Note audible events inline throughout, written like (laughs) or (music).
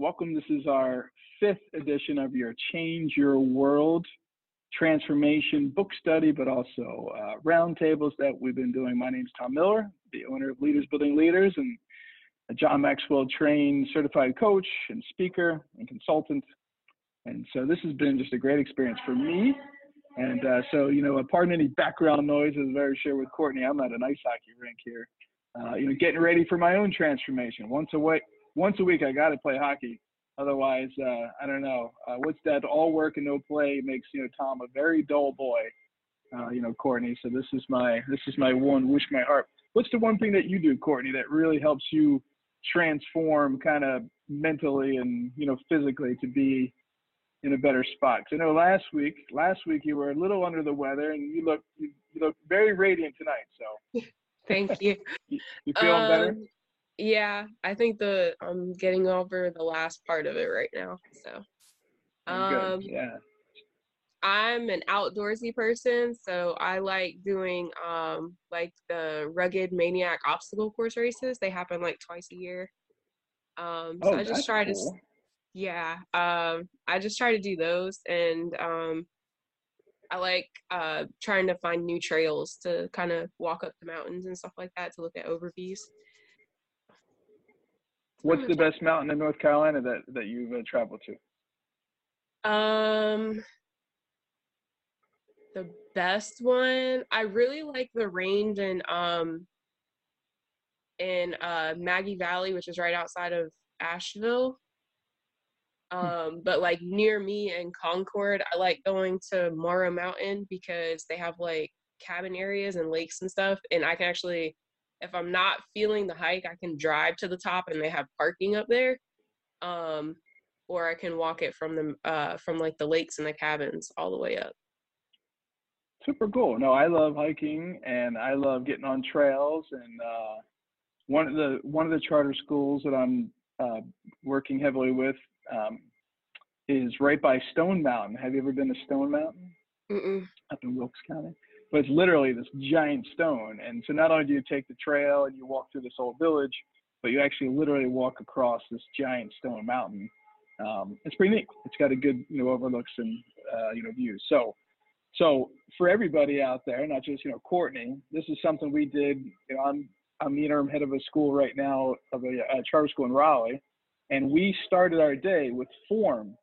Welcome. This is our fifth edition of your Change Your World transformation book study, but also uh, roundtables that we've been doing. My name is Tom Miller, the owner of Leaders Building Leaders, and a John Maxwell trained certified coach and speaker and consultant. And so this has been just a great experience for me. And uh, so, you know, pardon any background noise, as I share with Courtney, I'm at an ice hockey rink here, uh, you know, getting ready for my own transformation. Once a week, once a week, I got to play hockey Otherwise, uh, I don't know. Uh, what's that? All work and no play makes you know Tom a very dull boy. Uh, you know, Courtney. So this is my this is my one wish my heart. What's the one thing that you do, Courtney, that really helps you transform kind of mentally and you know physically to be in a better spot? Because I know last week last week you were a little under the weather and you look you, you look very radiant tonight. So (laughs) thank you. you, you feeling um, better? Yeah, I think the I'm getting over the last part of it right now. So, um, yeah. I'm an outdoorsy person, so I like doing um like the rugged maniac obstacle course races. They happen like twice a year. Um, so oh, I just try cool. to, yeah. Um, I just try to do those, and um, I like uh trying to find new trails to kind of walk up the mountains and stuff like that to look at overviews. What's the best mountain in North Carolina that that you've uh, traveled to? Um, the best one. I really like the range in um in uh Maggie Valley, which is right outside of Asheville. Hmm. Um, but like near me in Concord, I like going to Morrow Mountain because they have like cabin areas and lakes and stuff, and I can actually if I'm not feeling the hike, I can drive to the top and they have parking up there. Um, or I can walk it from the uh, from like the lakes and the cabins all the way up. Super cool. No, I love hiking and I love getting on trails. And uh, one of the one of the charter schools that I'm uh, working heavily with um, is right by Stone Mountain. Have you ever been to Stone Mountain? Mm-mm. Up in Wilkes County but it's literally this giant stone. And so not only do you take the trail and you walk through this old village, but you actually literally walk across this giant stone mountain. Um, it's pretty neat. It's got a good, you know, overlooks and uh, you know views. So, so for everybody out there, not just you know Courtney, this is something we did. You know, I'm I'm the interim head of a school right now of a, a charter school in Raleigh, and we started our day with form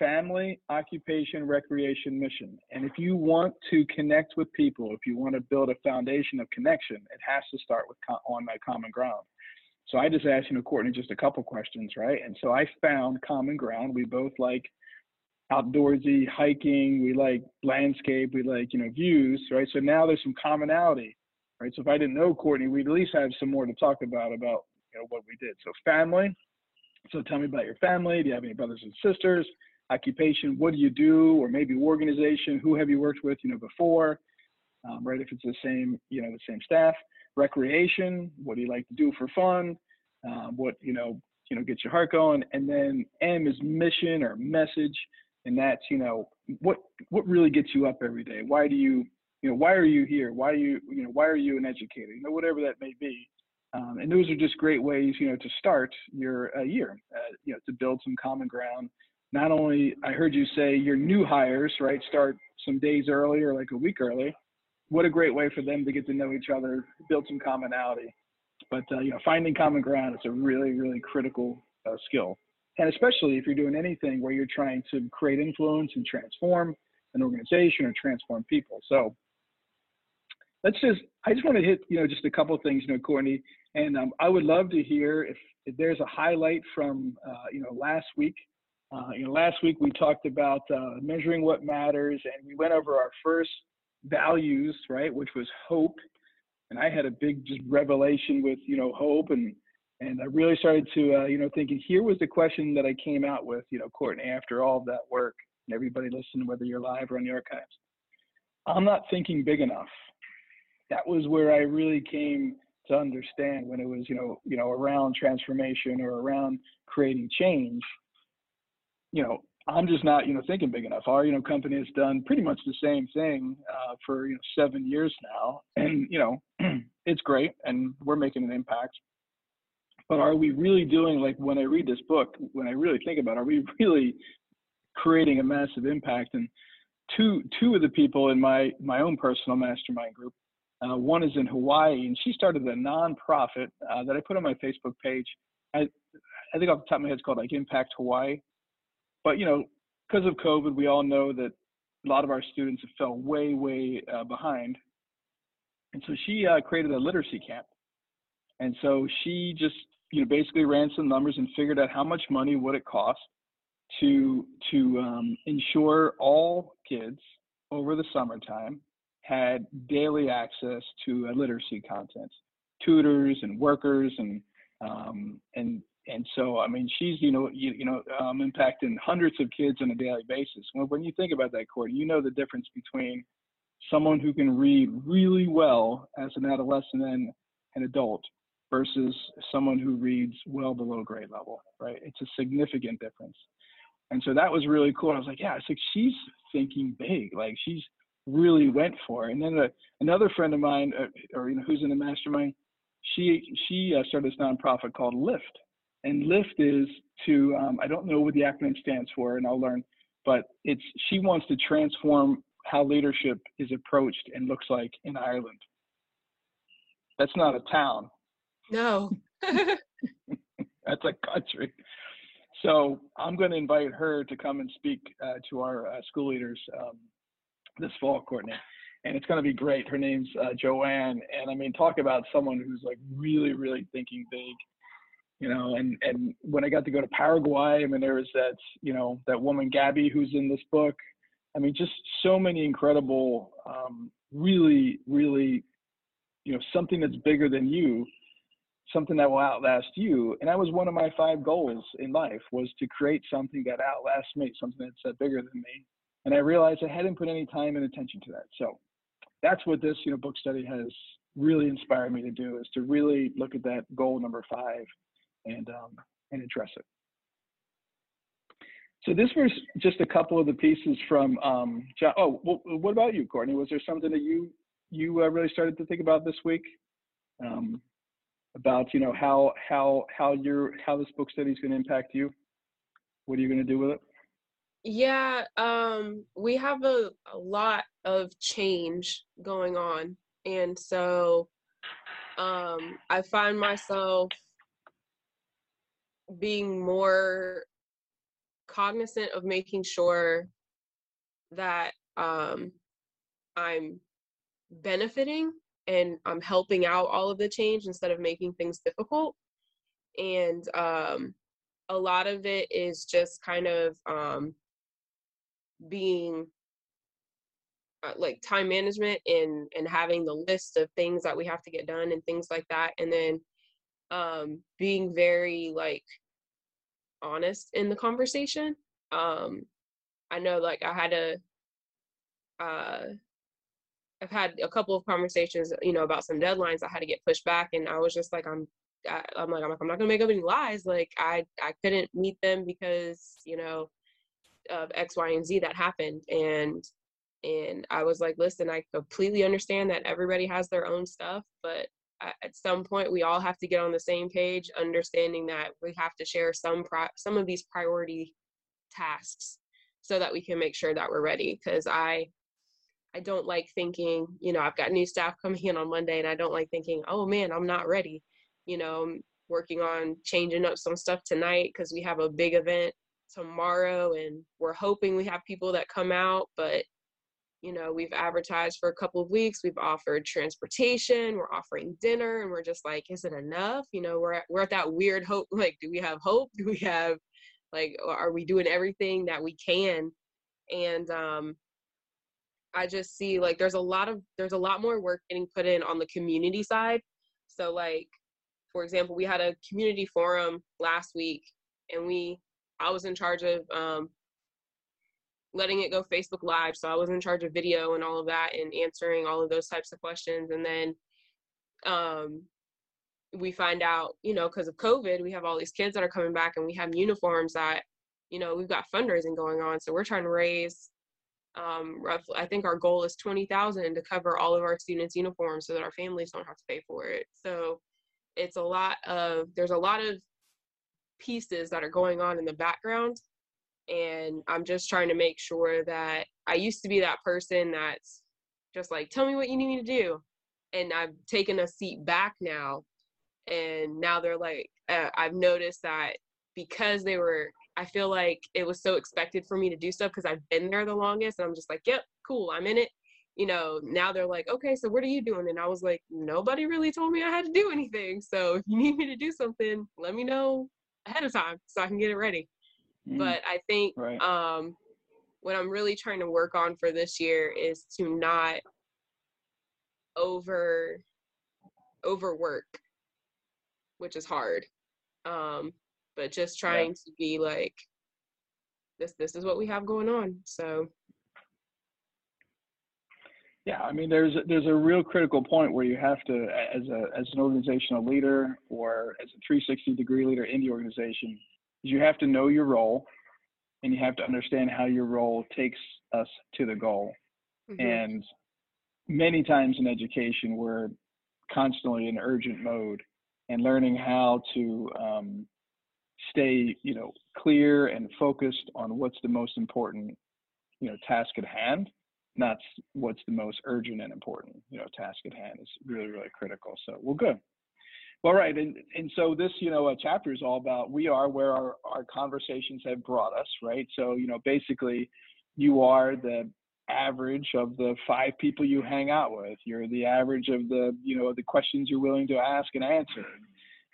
family, occupation, recreation, mission. And if you want to connect with people, if you want to build a foundation of connection, it has to start with on that common ground. So I just asked, you know, Courtney, just a couple questions, right? And so I found common ground. We both like outdoorsy hiking. We like landscape. We like, you know, views, right? So now there's some commonality, right? So if I didn't know Courtney, we'd at least have some more to talk about, about, you know, what we did. So family. So tell me about your family. Do you have any brothers and sisters? Occupation, what do you do, or maybe organization, who have you worked with, you know, before, um, right? If it's the same, you know, the same staff, recreation, what do you like to do for fun, um, what you know, you know, gets your heart going, and then M is mission or message, and that's you know, what what really gets you up every day. Why do you, you know, why are you here? Why are you, you know, why are you an educator? You know, whatever that may be. Um, and those are just great ways, you know, to start your uh, year, uh, you know, to build some common ground not only I heard you say your new hires, right, start some days early or like a week early. What a great way for them to get to know each other, build some commonality. But uh, you know, finding common ground is a really, really critical uh, skill, and especially if you're doing anything where you're trying to create influence and transform an organization or transform people. So, let's just I just want to hit you know just a couple of things, you know, Courtney, and um, I would love to hear if, if there's a highlight from uh, you know last week. Uh, you know, last week we talked about uh, measuring what matters, and we went over our first values, right, which was hope. And I had a big just revelation with you know hope, and and I really started to uh, you know thinking here was the question that I came out with, you know, Courtney, after all of that work, and everybody listening, whether you're live or on the archives. I'm not thinking big enough that was where I really came to understand when it was, you know, you know, around transformation or around creating change. You know, I'm just not, you know, thinking big enough. Our, you know, company has done pretty much the same thing uh, for you know seven years now, and you know, (clears throat) it's great, and we're making an impact. But are we really doing like when I read this book, when I really think about, it, are we (laughs) really creating a massive impact? And two two of the people in my my own personal mastermind group uh, one is in Hawaii, and she started a nonprofit uh, that I put on my Facebook page. I, I think off the top of my head, it's called like Impact Hawaii. But you know, because of COVID, we all know that a lot of our students have fell way, way uh, behind. And so she uh, created a literacy camp. And so she just, you know, basically ran some numbers and figured out how much money would it cost to to um, ensure all kids over the summertime had daily access to literacy content, tutors and workers and um, and and so I mean she's you know you, you know um, impacting hundreds of kids on a daily basis. When when you think about that, Courtney, you know the difference between someone who can read really well as an adolescent and an adult versus someone who reads well below grade level, right? It's a significant difference. And so that was really cool. I was like, yeah, it's like she's thinking big. Like she's really went for. It. And then a, another friend of mine, uh, or you know, who's in the mastermind, she she uh, started this nonprofit called Lift, and Lift is to um, I don't know what the acronym stands for, and I'll learn, but it's she wants to transform how leadership is approached and looks like in Ireland. That's not a town. No. (laughs) That's a country. So I'm going to invite her to come and speak uh, to our uh, school leaders um, this fall, Courtney. And it's going to be great. Her name's uh, Joanne. And I mean, talk about someone who's like really, really thinking big, you know. And, and when I got to go to Paraguay, I mean, there was that, you know, that woman, Gabby, who's in this book. I mean, just so many incredible, um, really, really, you know, something that's bigger than you, something that will outlast you. And that was one of my five goals in life was to create something that outlasts me, something that's uh, bigger than me and I realized I hadn't put any time and attention to that. So that's what this you know book study has really inspired me to do is to really look at that goal number five and um, and address it. So this was just a couple of the pieces from um, John. Oh, well, what about you, Courtney? Was there something that you you uh, really started to think about this week um, about you know how how how your how this book study is going to impact you? What are you going to do with it? Yeah, um, we have a, a lot of change going on. And so um, I find myself being more cognizant of making sure that um, I'm benefiting and I'm helping out all of the change instead of making things difficult. And um, a lot of it is just kind of um, being uh, like time management and and having the list of things that we have to get done and things like that and then um being very like honest in the conversation um i know like i had a uh i've had a couple of conversations you know about some deadlines i had to get pushed back and i was just like i'm I, i'm like i'm like i'm not gonna make up any lies like i i couldn't meet them because you know of X, Y, and Z that happened. And and I was like, listen, I completely understand that everybody has their own stuff, but at some point we all have to get on the same page, understanding that we have to share some pri- some of these priority tasks so that we can make sure that we're ready. Because I I don't like thinking, you know, I've got new staff coming in on Monday, and I don't like thinking, oh man, I'm not ready. You know, I'm working on changing up some stuff tonight because we have a big event tomorrow and we're hoping we have people that come out but you know, we've advertised for a couple of weeks. We've offered transportation. We're offering dinner, and we're just like, is it enough? You know, we're at, we're at that weird hope. (laughs) Like, do we have hope? Do we have like, are we doing everything that we can? And um, I just see like there's a lot of there's a lot more work getting put in on the community side. So like, for example, we had a community forum last week, and we I was in charge of um, letting it go Facebook Live. So I was in charge of video and all of that and answering all of those types of questions. And then um, we find out, you know, because of COVID, we have all these kids that are coming back and we have uniforms that, you know, we've got fundraising going on. So we're trying to raise um, roughly, I think our goal is 20,000 to cover all of our students' uniforms so that our families don't have to pay for it. So it's a lot of, there's a lot of pieces that are going on in the background and i'm just trying to make sure that i used to be that person that's just like tell me what you need me to do and i've taken a seat back now and now they're like uh, i've noticed that because they were i feel like it was so expected for me to do stuff because i've been there the longest and i'm just like yep cool i'm in it. You know now they're like okay so what are you doing? And i was like nobody really told me i had to do anything so if you need me to do something let me know ahead of time so i can get it ready Mm. But I think right. um, what I'm really trying to work on for this year is to not over overwork, which is hard. Um, but just trying yeah. to be like this this is what we have going on. So yeah, I mean, there's there's a real critical point where you have to, as a as an organizational leader or as a 360 degree leader in the organization, you have to know your role and you have to understand how your role takes us to the goal. Mm-hmm. And many times in education, we're constantly in urgent mode and learning how to um, stay, you know, clear and focused on what's the most important, you know, task at hand, not what's the most urgent and important, you know, task at hand is really, really critical. So, well, good. Well, right, and and so this, you know, a chapter is all about we are where our our conversations have brought us, right? So, you know, basically, you are the average of the five people you hang out with. You're the average of the, you know, the questions you're willing to ask and answer.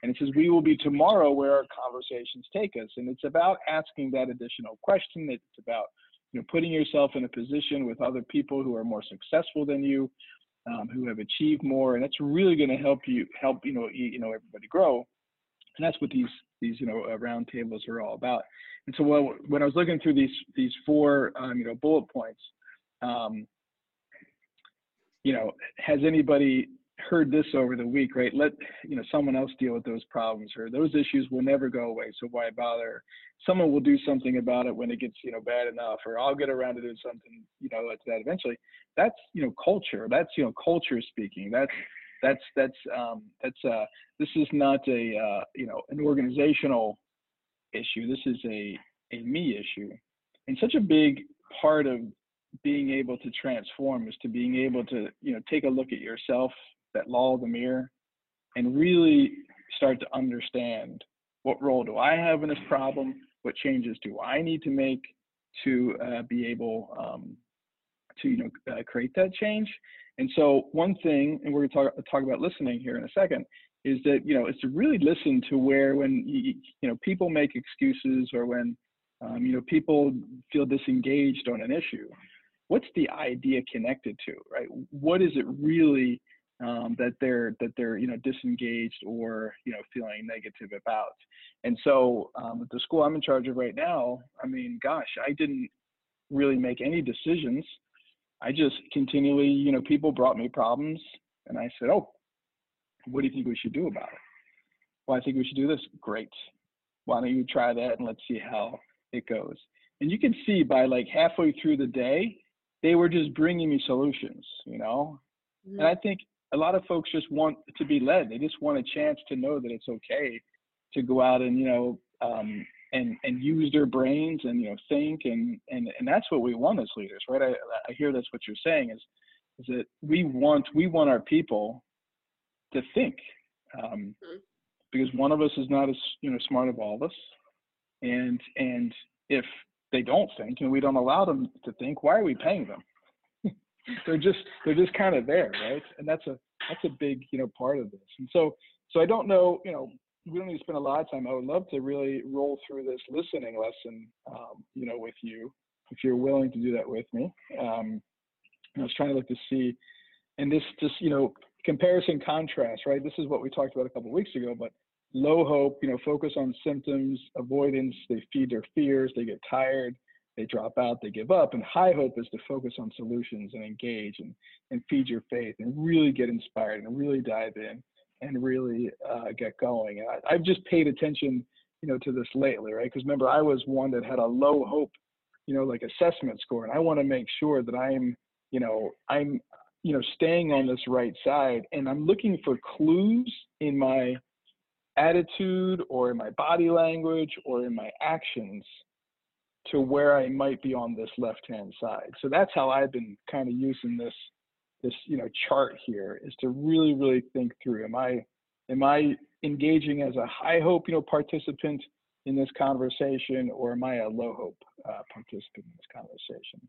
And it says we will be tomorrow where our conversations take us, and it's about asking that additional question. It's about you know putting yourself in a position with other people who are more successful than you um, who have achieved more, and that's really going to help you help you know you, know everybody grow. And that's what these these you know uh, roundtables are all about. And so well, when I was looking through these these four um, you know bullet points, um, you know, has anybody heard this over the week, right? Let you know someone else deal with those problems, or those issues will never go away. So why bother? Someone will do something about it when it gets you know bad enough, or I'll get around to doing something you know to that eventually. That's you know culture. That's you know culture speaking. That's that's that's um, that's uh, this is not a uh, you know an organizational issue. This is a a me issue, and such a big part of being able to transform is to being able to you know take a look at yourself that law of the mirror and really start to understand what role do I have in this problem? What changes do I need to make to uh, be able um, to you know uh, create that change? And so one thing, and we're going to talk, talk about listening here in a second, is that you know it's to really listen to where when you, you know people make excuses or when um, you know people feel disengaged on an issue. What's the idea connected to, right? What is it really um, that they're that they're you know disengaged or you know feeling negative about. And so um, the school I'm in charge of right now, I mean, gosh, I didn't really make any decisions. I just continually, you know, people brought me problems, and I said, oh, what do you think we should do about it? Well, I think we should do this. Great. Why don't you try that and let's see how it goes. And you can see by like halfway through the day, they were just bringing me solutions, you know. Mm-hmm. And I think a lot of folks just want to be led. They just want a chance to know that it's okay to go out and you know um, and and use their brains and you know think and and and that's what we want as leaders, right? I I hear that's what you're saying is is that we want we want our people to think um, mm-hmm. because one of us is not as you know smart of all of us, and and if they don't think and we don't allow them to think, why are we paying them? They're just they're just kind of there, right? And that's a that's a big you know part of this. And so so I don't know, you know, we don't need to spend a lot of time. I would love to really roll through this listening lesson, um, you know, with you if you're willing to do that with me. Um, I was trying to look to see, and this just you know comparison contrast, right? This is what we talked about a couple weeks ago, but low hope, you know, focus on symptoms, avoidance, they feed their fears, they get tired, they drop out, they give up. And high hope is to focus on solutions and engage and, and feed your faith and really get inspired and really dive in and really uh, get going. And I, I've just paid attention, you know, to this lately, right? Because remember, I was one that had a low hope, you know, like assessment score, and I want to make sure that I'm, you know, I'm, you know, staying on this right side, and I'm looking for clues in my attitude or in my body language or in my actions to where I might be on this left hand side. So that's how I've been kind of using this this you know chart here is to really really think through am I am I engaging as a high hope you know participant in this conversation or am I a low hope uh, participant in this conversation?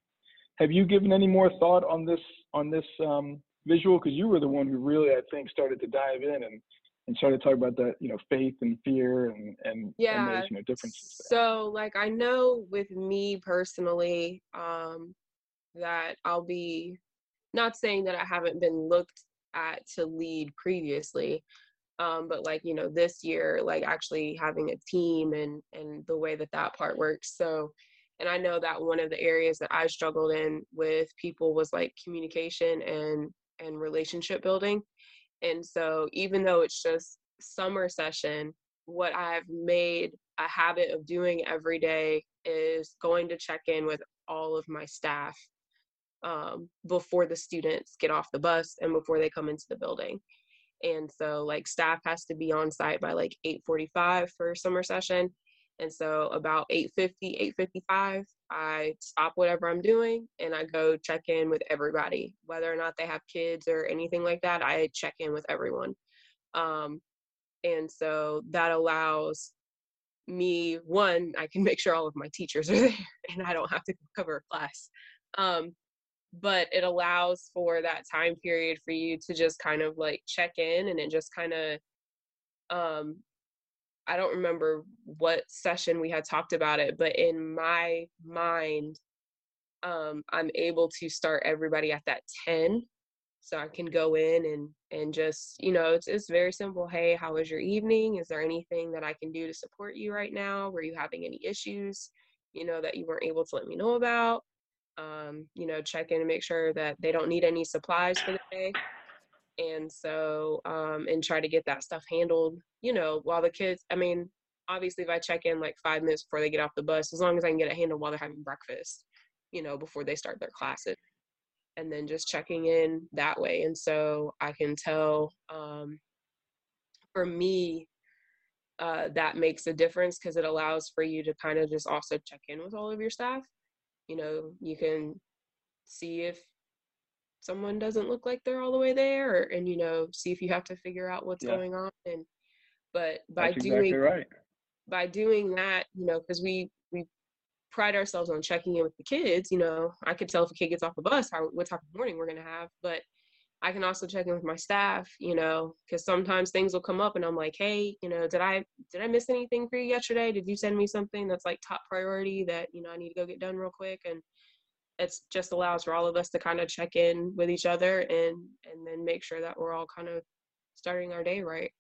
Have you given any more thought on this on this um, visual because you were the one who really I think started to dive in and and started talking about that, you know, faith and fear and and, yeah. and those, you know, differences. There. So like I know with me personally, um, that I'll be not saying that I haven't been looked at to lead previously. Um, but like you know this year like actually having a team and and the way that that part works so and i know that one of the areas that i struggled in with people was like communication and and relationship building and so even though it's just summer session, what I've made a habit of doing every day is going to check in with all of my staff um, before the students get off the bus and before they come into the building. And so like staff has to be on site by like 8:45 for summer session. And so about 8:50, 8:55, I stop whatever I'm doing and I go check in with everybody, whether or not they have kids or anything like that. I check in with everyone. Um, and so that allows me, one, I can (laughs) make sure all of my teachers are (laughs) there and I don't have to cover a class. Um, but it allows for that time period for you to just kind of like check in and it just kind of um I don't remember what session we had talked about it, but in my mind, um, I'm able to start everybody at that 10. So I can go in and and just, you know, it's it's very simple. Hey, how was your evening? Is there anything that I can do to support you right now? Were you having any issues, you know, that you weren't able to let me know about? Um, you know, check in and make sure that they don't need any supplies for the day and so um and try to get that stuff handled you know while the kids i mean obviously if i check in like five minutes before they get off the bus as long as i can get it handled while they're having breakfast you know before they start their classes and then just checking in that way and so i can tell um for me uh, that makes a difference because it allows for you to kind of just also check in with all of your staff. You know you can see if someone doesn't look like they're all the way there or, and you know see if you have to figure out what's yeah. going on and but by That's doing exactly right. by doing that you know because we we pride ourselves on checking in with the kids you know i could tell if a kid gets off the bus how what type of morning we're going to have but i can also check in with my staff you know because sometimes things will come up and i'm like hey you know did i did i miss anything for you yesterday did you send me something that's like top priority that you know i need to go get done real quick and it just allows for all of us to kind of check in with each other and and then make sure that we're all kind of starting our day right.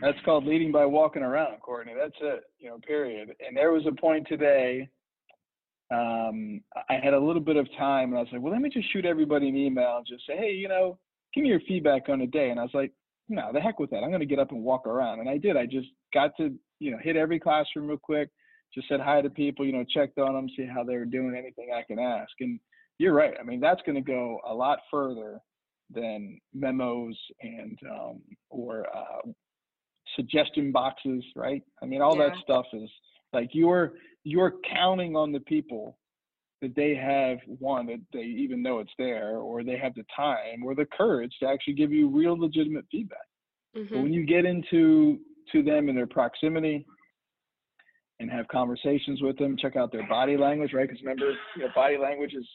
That's called leading by walking around courtney. That's it you know period. And there was a point today um, i had a little bit of time and i was like well let me just shoot everybody an email and just say hey you know give me your feedback on a day. And i was like no the heck with that. I'm going to get up and walk around. And i did. I just got to you know hit every classroom real quick just said hi to people, you know, checked on them, see how they were doing, anything I can ask. And you're right. I mean, that's going to go a lot further than memos and um, or uh, suggestion boxes, right? I mean, all yeah. that stuff is like you're you're counting on the people that they have one that they even know it's there, or they have the time or the courage to actually give you real legitimate feedback. Mm-hmm. But when you get into to them in their proximity, and have conversations with them. Check out their body language, right? Because remember, you know, body language is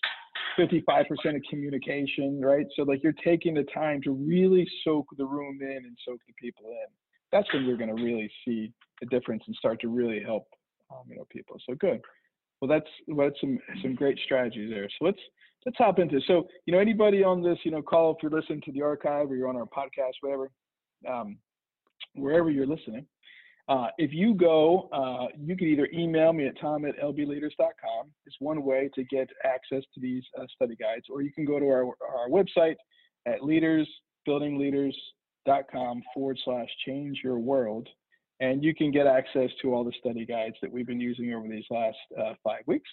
55% of communication, right? So like you're taking the time to really soak the room in and soak the people in. That's when you're going to really see a difference and start to really help, um, you know, people. So good. Well, that's well, some some great strategies there. So let's let's hop into. So you know, anybody on this, you know, call if you're listening to the archive or you're on our podcast, whatever, um, wherever you're listening. Uh, if you go, uh, you can either email me at tom at lbleaders.com. It's one way to get access to these uh, study guides, or you can go to our, our website at leadersbuildingleaders.com forward slash change your world. And you can get access to all the study guides that we've been using over these last uh, five weeks.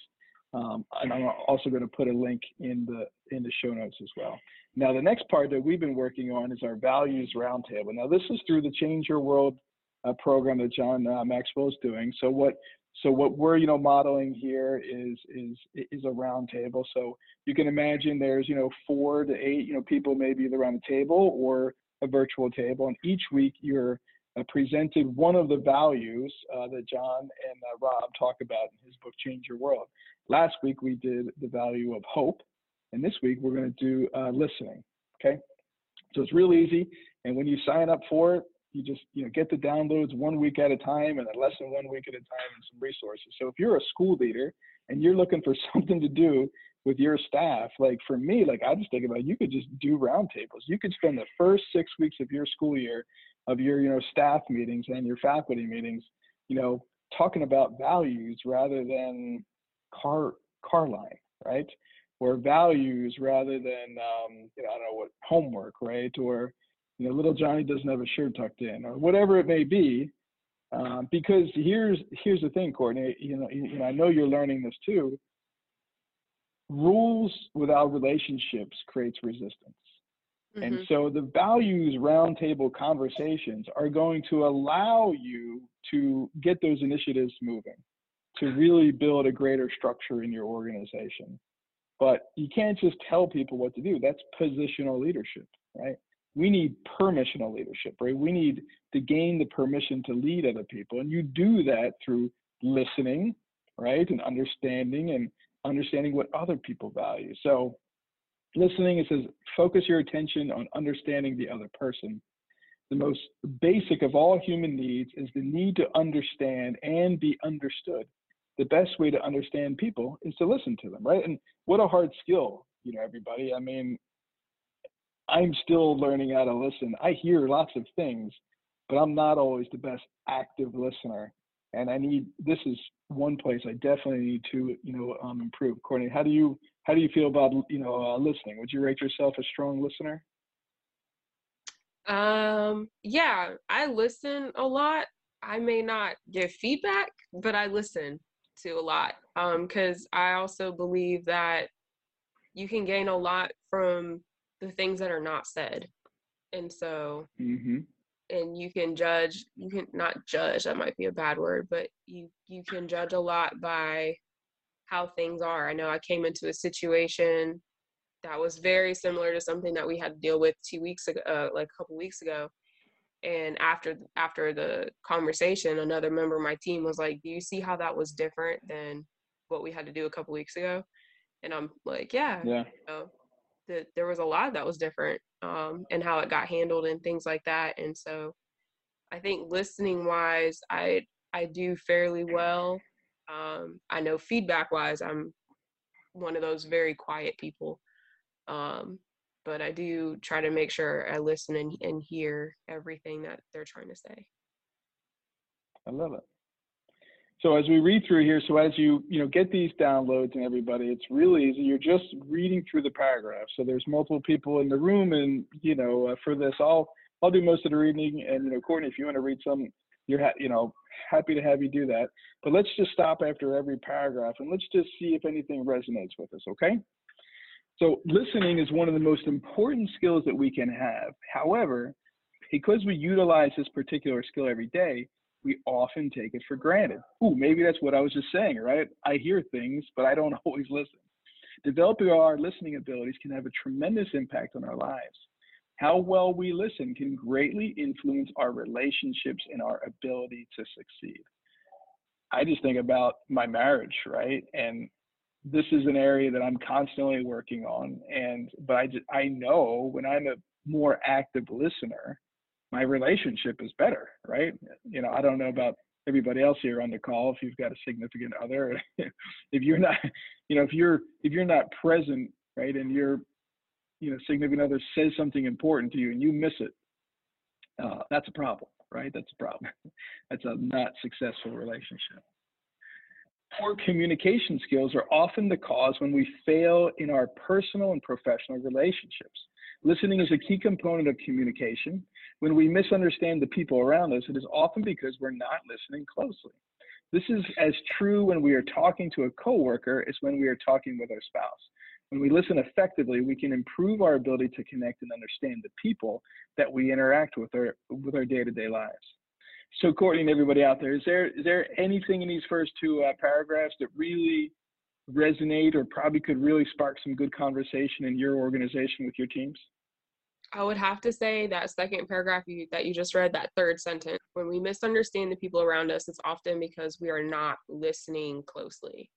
Um, and I'm also going to put a link in the in the show notes as well. Now, the next part that we've been working on is our values roundtable. Now, this is through the Change Your World uh, program that John uh, Maxwell is doing. So what so what we're you know modeling here is is is a roundtable. So you can imagine there's you know four to eight you know people maybe around the table or a virtual table, and each week you're uh, presented one of the values uh, that John and uh, Rob talk about in his book Change Your World. Last week we did the value of hope, and this week we're going to do uh, listening. Okay, so it's real easy, and when you sign up for it, you just you know get the downloads one week at a time and a lesson one week at a time and some resources. So if you're a school leader and you're looking for (laughs) something to do with your staff, like for me, like I just think about it, you could just do roundtables. You could spend the first six weeks of your school year of your you know staff meetings and your faculty meetings, you know, talking about values rather than car car line, right? Or values rather than um, you know I don't know what homework, right? Or you know little Johnny doesn't have a shirt tucked in, or whatever it may be. Um, because here's here's the thing, Courtney. You know, you, you know I know you're learning this too. Rules without relationships creates resistance. Mm-hmm. And so the values roundtable conversations are going to allow you to get those initiatives moving, to really build a greater structure in your organization. But you can't just tell people what to do. That's positional leadership, right? We need permissional leadership, right? We need to gain the permission to lead other people. And you do that through listening, right? And understanding and understanding what other people value. So listening, it says focus your attention on understanding the other person. The most basic of all human needs is the need to understand and be understood. The best way to understand people is to listen to them, right? And what a hard skill, you know, everybody. I mean, I'm still learning how to listen. I hear lots of things, but I'm not always the best active listener. And I need this is one place I definitely need to, you know, um, improve. Courtney, how do you how do you feel about you know uh, listening? Would you rate yourself a strong listener? Um, yeah, I listen a lot. I may not give feedback, but I listen to a lot. Um, because I also believe that you can gain a lot from the things that are not said, and so. Mm-hmm. And you can judge. You can not judge. That might be a bad word, but you you can judge a lot by how things are. I know I came into a situation that was very similar to something that we had to deal with two weeks ago, uh, like a couple weeks ago. And after after the conversation, another member of my team was like, "Do you see how that was different than what we had to do a couple weeks ago?" And I'm like, "Yeah, yeah." You know, that there was a lot that was different, um, and how it got handled and things like that. And so, I think listening wise, I I do fairly well. Um, I know feedback wise, I'm one of those very quiet people. Um, but I do try to make sure I listen and, and hear everything that they're trying to say. I love it. So as we read through here, so as you you know get these downloads and everybody, it's really easy. You're just reading through the paragraph. So there's multiple people in the room, and you know uh, for this, I'll I'll do most of the reading, and you know Courtney, if you want to read some, you're ha- you know happy to have you do that. But let's just stop after every paragraph and let's just see if anything resonates with us, okay? So listening is one of the most important skills that we can have. However, because we utilize this particular skill every day, we often take it for granted. Ooh, maybe that's what I was just saying, right? I hear things, but I don't (laughs) always listen. Developing our listening abilities can have a tremendous impact on our lives. How well we listen can greatly influence our relationships and our ability to succeed. I just think about my marriage, right? And this is an area that I'm constantly working on. And, but I, just, I know when I'm a more active listener, my relationship is better, right? You know, I don't know about everybody else here on the call if you've got a significant other (laughs) if you're not you know if you're if you're not present right and your you know significant other says something important to you and you miss it uh, that's a problem right that's a problem (laughs) that's a not successful relationship poor communication skills are often the cause when we fail in our personal and professional relationships. Listening is a key component of communication. When we misunderstand the people around us, it is often because we're not listening closely. This is as true when we are talking to a coworker as when we are talking with our spouse. When we listen effectively, we can improve our ability to connect and understand the people that we interact with our, with our day-to-day lives. So Courtney and everybody out there, is there is there anything in these first two uh, paragraphs that really resonate or probably could really spark some good conversation in your organization with your teams? I would have to say that second paragraph you, that you just read, that third sentence, when we misunderstand the people around us, it's often because we are not listening closely.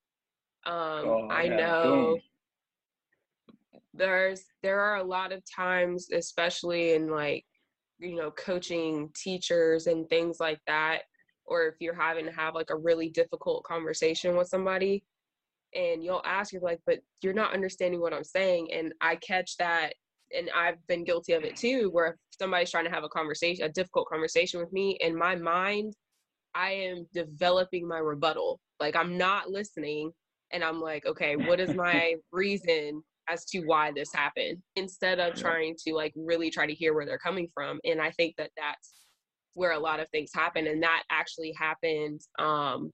Um, oh, I yeah. know Boom. there's there are a lot of times, especially in like you know coaching teachers and things like that or if you're having to have like a really difficult conversation with somebody and you'll ask you're like but you're not understanding what i'm saying and i catch that and i've been guilty of it too where if somebody's trying to have a conversation a difficult conversation with me in my mind i am developing my rebuttal. Like i'm not listening and i'm like okay what is my (laughs) reason as to why this happened? Instead of trying to like really try to hear where they're coming from and i think that that's where a lot of things happen and that actually happened um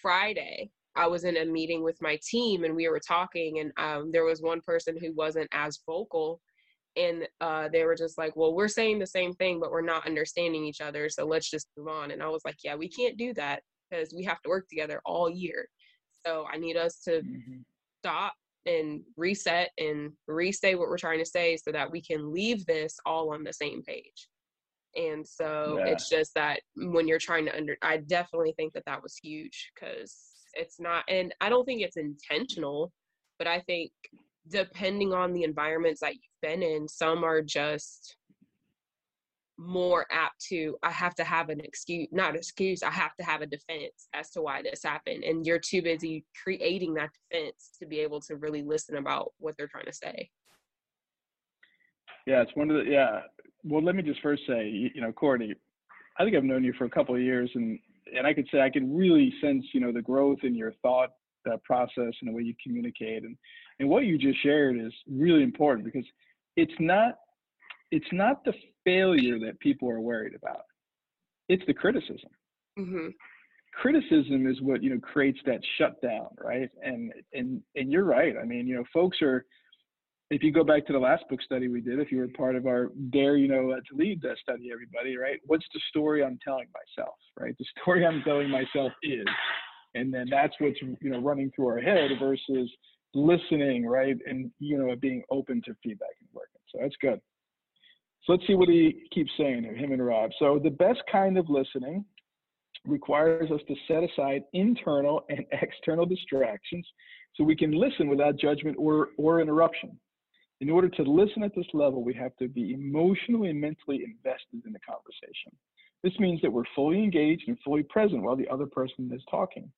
friday i was in a meeting with my team and we were talking and um, there was one person who wasn't as vocal and uh, they were just like well we're saying the same thing but we're not understanding each other so let's just move on. And i was like yeah we can't do that because we have to work together all year. So i need us to mm-hmm. stop and reset and restate what we're trying to say so that we can leave this all on the same page. And so yeah. it's just that when you're trying to under i definitely think that that was huge because it's not and i don't think it's intentional but i think depending on the environments that you've been in some are just more apt to i have to have an excuse not excuse i have to have a defense as to why this happened and you're too busy creating that defense to be able to really listen about what they're trying to say. Yeah it's one of the yeah. Well let me just first say you know courtney i think i've known you for a couple of years and and i could say i can really sense you know the growth in your thought uh, process and the way you communicate and and what you just shared is really important because it's not it's not the failure that people are worried about. It's the criticism. Mm-hmm. Criticism is what you know creates that shutdown, right? And and and you're right. I mean, you know, folks are. If you go back to the last book study we did, if you were part of our Dare You Know to Lead that study, everybody, right? What's the story I'm telling myself, right? The story I'm telling myself is, and then that's what's you know running through our head versus listening, right? And you know, being open to feedback and working. So that's good. So let's see what he keeps saying here, him and Rob. So the best kind of listening requires us to set aside internal and (laughs) external distractions so we can listen without judgment or, or interruption. In order to listen at this level, we have to be emotionally and mentally invested in the conversation. This means that we're fully engaged and fully present while the other person is talking.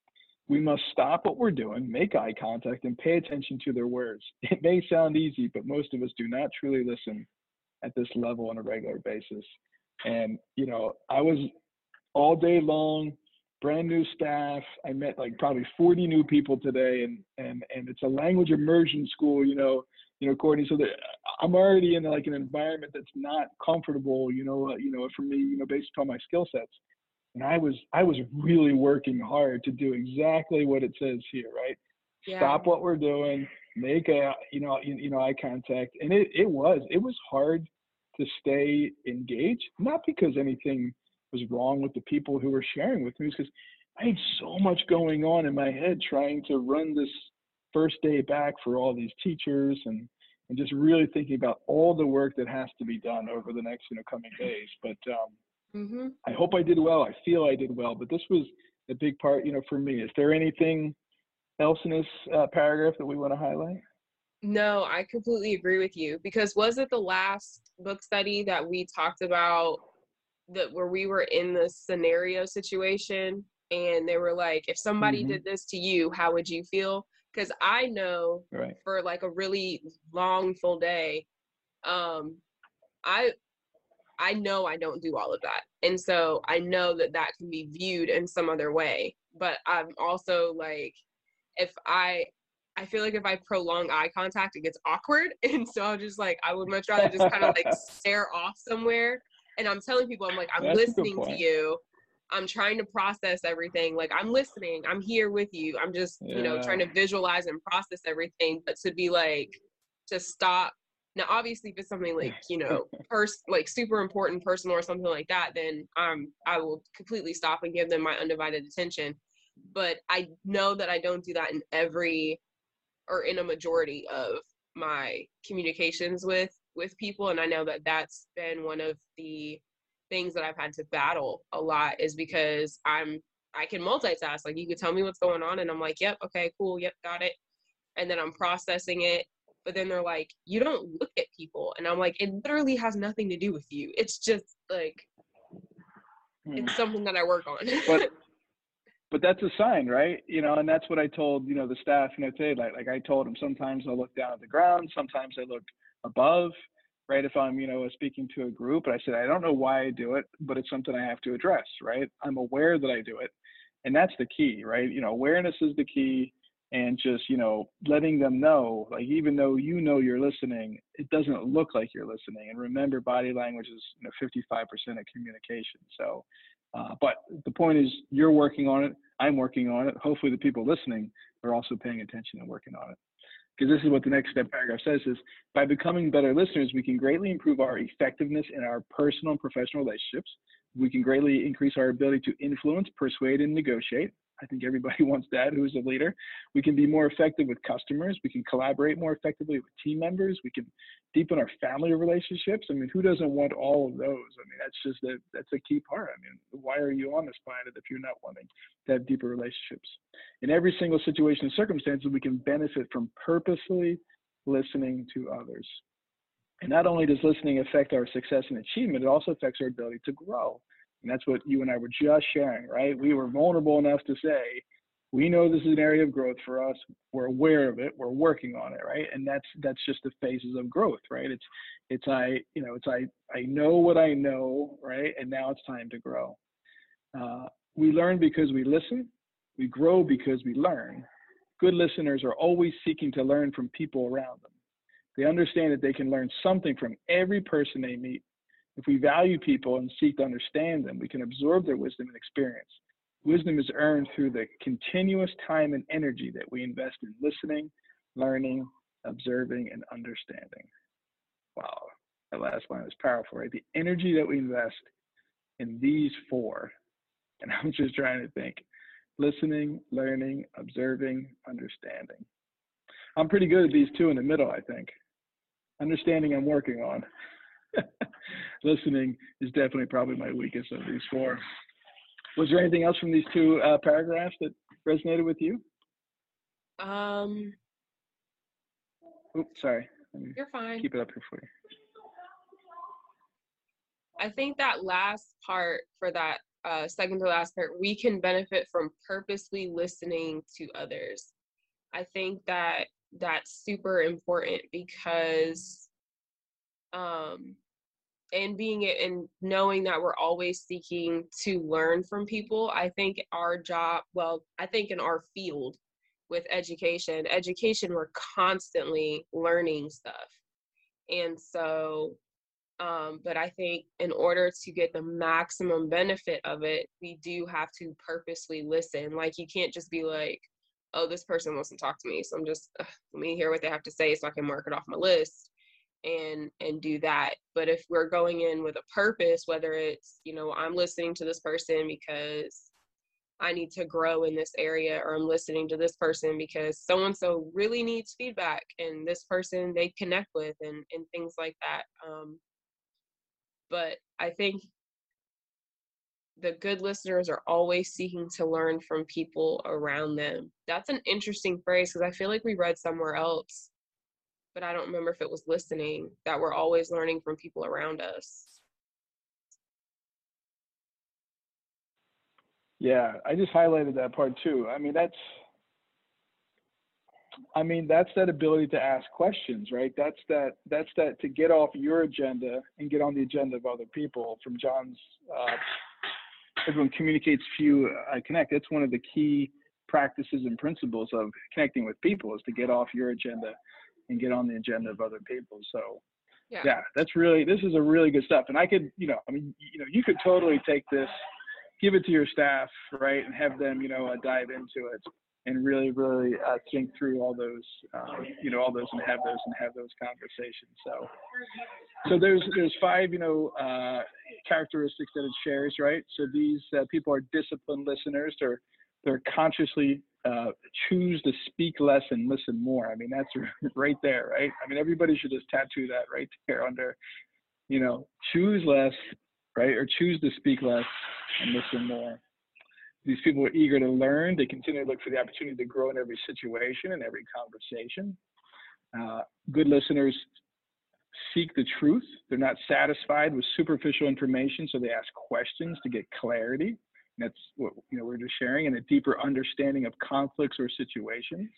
We must stop what we're doing, make eye contact, and pay attention to their words. (laughs) It may sound easy, but most of us do not truly listen at this level on a regular basis. And, you know, I was all day long, brand new staff. I met like probably 40 new people today and, and, and it's a language immersion school, you know, you know, Courtney, so that I'm already in like an environment that's not comfortable, you know, uh, you know, for me, you know, based upon my skill sets. And I was, I was really working hard to do exactly what it says here, right? Yeah. Stop what we're doing, make a you know you, you know eye contact and it, it was it was hard to stay engaged not because anything was wrong with the people who were sharing with me because i had so much going on in my head trying to run this first day back for all these teachers and and just really thinking about all the work that has to be done over the next you know coming days but um, mm-hmm. i hope i did well i feel i did well but this was a big part you know for me is there anything else in this uh, paragraph that we want to highlight? No, I completely agree with you because was it the last book study that we talked about that where we were in the scenario situation and they were like, if somebody mm-hmm. did this to you, how would you feel? Because I know right. for like a really long full day, um, I I know I don't do all of that, and so I know that that can be viewed in some other way. But I'm also like, if I I feel like if I prolong eye contact, it gets awkward. (laughs) And so I'm just like, I would much rather just kind of like (laughs) stare off somewhere. And I'm telling people, I'm like, I'm That's listening to you. I'm trying to process everything. Like I'm listening. I'm here with you. I'm just, yeah. you know, trying to visualize and process everything. But to be like, to stop. Now, obviously, if it's something like, you know, (laughs) pers- like super important, personal, or something like that, then um, I will completely stop and give them my undivided attention. But I know that I don't do that in every or in a majority of my communications with with people and i know that that's been one of the things that i've had to battle a lot is because i'm i can multitask like you could tell me what's going on and i'm like yep okay cool yep got it and then i'm processing it but then they're like you don't look at people and i'm like it literally has nothing to do with you it's just like hmm. it's something that i work on but (laughs) but that's a sign, right? You know, and that's what I told, you know, the staff, you know, today, like, like I told them sometimes I look down at the ground, sometimes I look above, right? If I'm, you know, speaking to a group, and I said, I don't know why I do it, but it's something I have to address, right? I'm aware that I do it. And that's the key, right? You know, awareness is the key and just, you know, letting them know, like, even though you know you're listening, it doesn't look like you're listening. And remember, body language is, you know, 55% of communication. So, uh, but the point is, you're working on it. I'm working on it. Hopefully, the people listening are also paying attention and working on it. Because this is what the next step paragraph says: is by becoming better listeners, we can greatly improve our effectiveness in our personal and professional relationships. We can greatly increase our ability to influence, persuade, and negotiate. I think everybody (laughs) wants that who's a leader. We can be more effective with customers. We can collaborate more effectively with team members. We can deepen our family relationships. I mean, who doesn't want all of those? I mean, that's just a, that's a key part. I mean, why are you on this planet if you're not wanting to have deeper relationships? In every single situation and circumstances, we can benefit from purposely listening to others. And not only does listening affect our success and achievement, it also affects our ability to grow. And that's what you and I were just sharing, right? We were vulnerable enough to say, we know this is an area of growth for us. We're aware of it. We're working on it, right? And that's that's just the phases of growth, right? It's it's I you know it's I I know what I know, right? And now it's time to grow. Uh, we learn because we listen. We grow because we learn. Good listeners are always seeking to learn from people around them. They understand that they can learn something from every person they meet if we value people and seek to understand them, we can absorb their wisdom and experience. Wisdom is earned through the continuous time and energy that we invest in listening, learning, observing, and understanding. Wow, that last line is powerful, right? The energy that we invest in these four, and (laughs) I'm just trying to think listening, learning, observing, understanding. I'm pretty good at these two in the middle, I think. Understanding, I'm working on. (laughs) listening is definitely probably my weakest of these four. Was there anything else from these two uh, paragraphs that resonated with you? Um. Oops, sorry. You're fine. Keep it up here for you. I think that last part for that uh, second to last part, we can benefit from purposely listening to others. I think that that's super important because um, and being it and knowing that we're always seeking to learn from people i think our job well i think in our field with education education we're constantly learning stuff. And so um, but i think in order to get the maximum benefit of it we do have to purposely listen. Like you can't just be like oh this person wants to talk to me so i'm just ugh, let me hear what they have to say so i can mark it off my list and and do that but if we're going in with a purpose whether it's you know i'm listening to this person because i need to grow in this area or i'm listening to this person because so and so really needs feedback and this person they connect with and and things like that um but i think the good listeners are always seeking to learn from people around them. That's an interesting phrase because I feel like we read somewhere else, but I don't remember if it was listening that we're always learning from people around us. Yeah, I just highlighted that part too. I mean, that's I mean, that's that ability to ask questions, right? That's that that's that to get off your agenda and get on the agenda of other people. From John's, uh, everyone communicates few, I connect. That's one of the key practices and principles of connecting with people is to get off your agenda and get on the agenda of other people. So, yeah. yeah, that's really this is a really good stuff. And I could, you know, I mean, you know, you could totally take this, give it to your staff, right, and have them, you know, uh, dive into it and really, really uh, think through all those, um, you know, all those and have those and have those conversations. So, so there's there's five, you know, uh, characteristics that it shares, right? So these uh, people are disciplined listeners. They're they're consciously uh, choose to speak less and listen more. I mean, that's (laughs) right there, right? I mean, everybody should just tattoo that right there under, you know, choose less, right, or choose to speak less and listen more. These people are eager to learn. They continue to look for the opportunity to grow in every situation and every conversation. Uh, good listeners seek the truth. They're not satisfied with superficial information, so they ask questions to get clarity. That's what you know we're just sharing and a deeper understanding of conflicts or situations.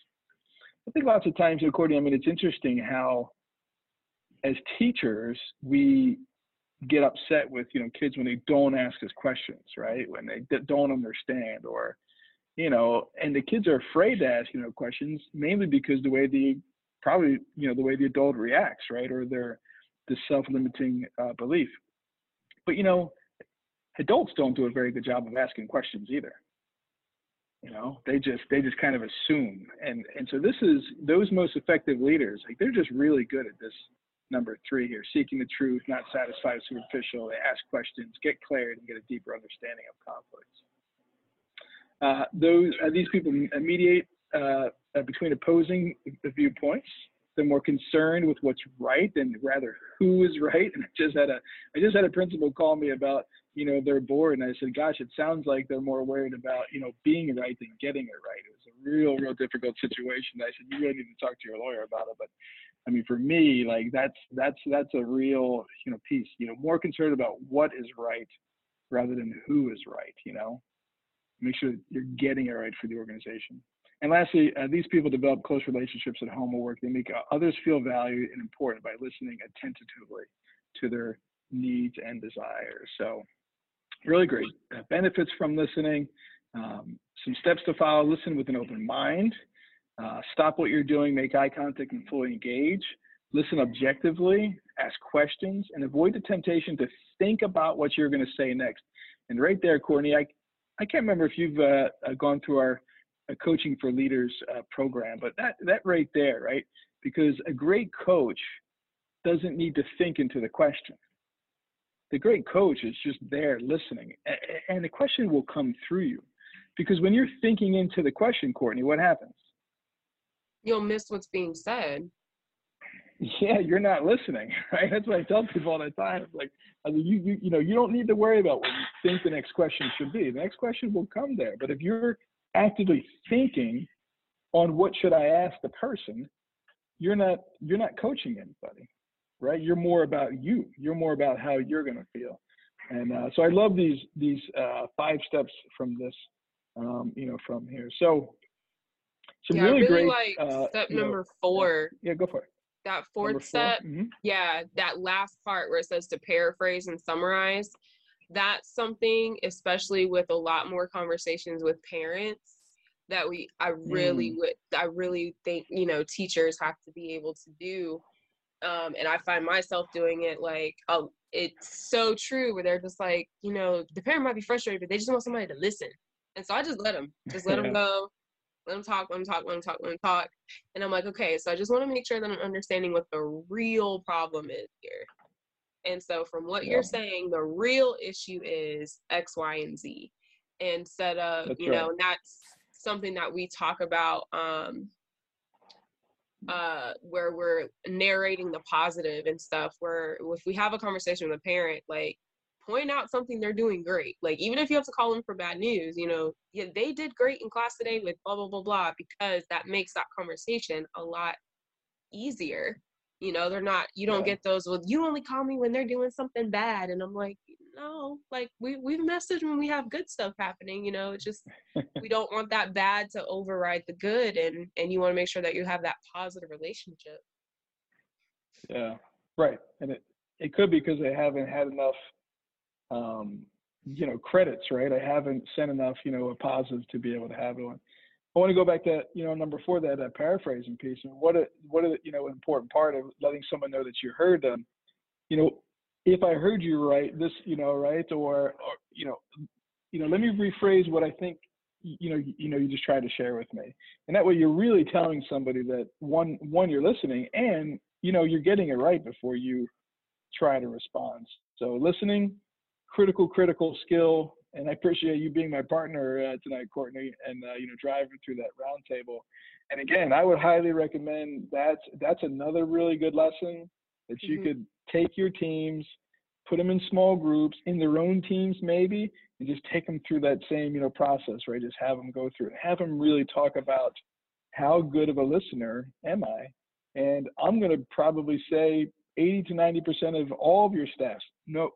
I think lots of times, according, I mean, it's interesting how as teachers we get upset with you know kids when they don't ask us questions right? When they don't understand or you know and the kids are afraid to ask you know questions mainly because the way the probably you know the way the adult reacts right? Or their the self-limiting uh, belief. But you know adults don't do a very good job of asking questions either you know they just they just kind of assume and and so this is those most effective leaders like they're just really good at this number three here seeking the truth, not satisfied with superficial. They ask questions, get clarity, and get a deeper understanding of conflicts. Uh, those uh, these people mediate uh, uh, between opposing viewpoints. They're more concerned with what's right than rather who is right. (laughs) And I just had a I just had a principal call me about you know their board, and I said, gosh, it sounds like they're more worried about you know being right than getting it right. It was a real real difficult situation. I said you really need to talk to your lawyer about it, but I mean, for me, like that's that's that's a real you know piece. You know, more concerned about what is right rather than who is right. You know, make sure you're getting it right for the organization. And lastly, uh, these people develop close relationships at home or work. They make uh, others feel valued and important by listening attentively to their needs and desires. So, really great uh, benefits from listening. Um, some steps to follow: listen with an open mind. Uh, stop what you're doing, make eye contact, and fully engage. Listen objectively, ask questions, and avoid the temptation to think about what you're going to say next. And right there, Courtney, I, I can't remember if you've uh, uh gone through our uh, Coaching for Leaders uh, program, but that, that right there, right? Because a great coach doesn't need to think into the question. The great coach is just there listening, and the question will come through you. Because when you're thinking into the question, Courtney, what happens? you'll miss what's being said. Yeah, you're not listening, (laughs) right? That's what I tell people all the time. It's like, I mean, you, you, you know, you don't need to worry about what you think the next question should be. The next question will come there. But if you're actively thinking on what should I ask the person, you're not you're not coaching anybody, right? You're more about you. You're more about how you're going to feel. And uh, so I love these these uh, five steps from this, um, you know, from here. So some yeah, really, I really great, like uh, step number know, four. Yeah, go for it. That fourth step, mm-hmm. yeah, that last part where it says to paraphrase and summarize. That's something, especially with a lot more conversations with parents, that we I really mm. would I really think you know teachers have to be able to do. Um, and I find myself doing it like oh, it's so true where they're just like you know the parent might be frustrated but they just want somebody to listen and so I just let them just let them (laughs) go let them talk, let them talk, let them talk, let them talk. And I'm like, okay, so I just want to make sure that I'm understanding what the real problem is here. And so from what yeah. you're saying, the real issue is X, Y, and Z. Instead of, that's you right. know, that's something that we talk about um uh where we're narrating the positive and stuff where if we have a conversation with a parent like point out something they're doing great. Like even if you have to call them for bad news, you know, yeah, they did great in class today with blah blah blah blah because that makes that conversation a lot easier. You know, they're not you don't yeah. get those well, you only call me when they're doing something bad. And I'm like, no, like we we've messaged when we have good stuff happening, you know, it's just (laughs) we don't want that bad to override the good and and you want to make sure that you have that positive relationship. Yeah. Right. And it it could be because they haven't had enough um, you know, credits, right? I haven't sent enough, you know, a positive to be able to have one. I want to go back to, you know, number four, that, that paraphrasing piece. And what a, what a, you know, important part of letting someone know that you heard them. You know, if I heard you right, this, you know, right, or, or you know, you know, let me rephrase what I think, you know, you, you know, you just try to share with me, and that way you're really telling somebody that one, one, you're listening, and you know, you're getting it right before you try to respond. So listening, critical, critical skill. And I appreciate you being my partner uh, tonight, Courtney, and uh, you know driving through that roundtable. And again, I would highly recommend that. That's another really good lesson that you mm-hmm. could take your teams, put them in small groups, in their own teams maybe, and just take them through that same you know process, right? Just have them go through it, have them really talk about how good of a listener am I, and I'm going to probably say 80 to 90 percent of all of your staff, no,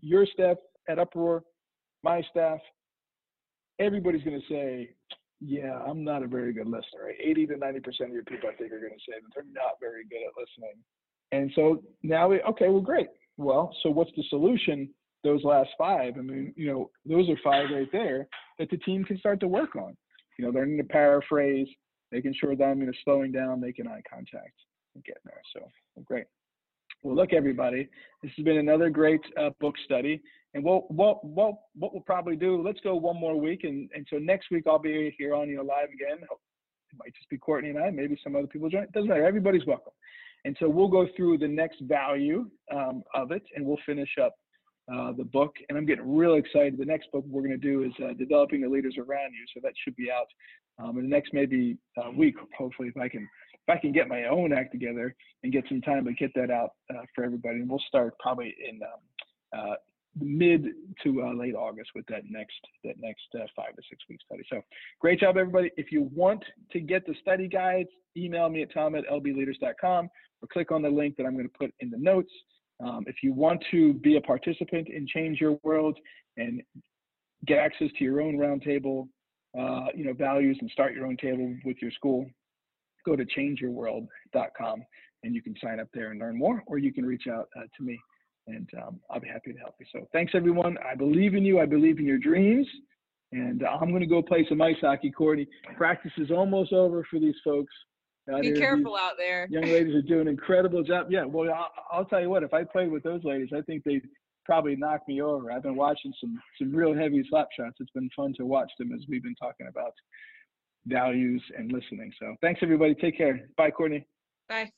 your staff at Uproar, my staff, everybody's going to say, yeah, I'm not a very good listener. Right? 80 to 90 percent of your people, I think, are going to say that they're not very good at listening. And so now, we, okay, well, great. Well, so what's the solution? Those last five, I mean, you know, those are five right there that the team can start to work on. You know, learning to paraphrase, making sure that I'm you know slowing down, making eye contact, and getting there. So great. Well, look, everybody, this has been another great uh, book study. And what, what, what, what we'll probably do, let's go one more week. And, and so next week I'll be here on, you know, live again. It might just be Courtney and I, maybe some other people join. It doesn't matter. Everybody's welcome. And so we'll go through the next value um, of it and we'll finish up uh, the book. And I'm getting real excited. The next book we're going to do is uh, Developing the Leaders Around You. So that should be out um, in the next maybe uh, week, hopefully, if I can if I can get my own act together and get some time to get that out uh, for everybody, and we'll start probably in um, uh, mid to uh, late August with that next that next uh, five to six week study. So great job, everybody. If you want to get the study guides, email me at tom at lbleaders.com or click on the link that I'm going to put in the notes. Um, if you want to be a participant in Change Your World and get access to your own roundtable, uh, you know, values and start your own table with your school, go to changeyourworld.com and you can sign up there and learn more, or you can reach out uh, to me and um, I'll be happy to help you. So thanks everyone. I believe in you. I believe in your dreams. And I'm going to go play some ice hockey, Courtney. Practice is almost over for these folks. Be careful out there. Young ladies are doing an incredible job. Yeah, well, I'll, I'll, tell you what. If I played with those ladies, I think they'd probably knock me over. I've been watching some some real heavy slap shots. It's been fun to watch them as we've been talking about values and listening. So thanks everybody. Take care. Bye, Courtney. Bye.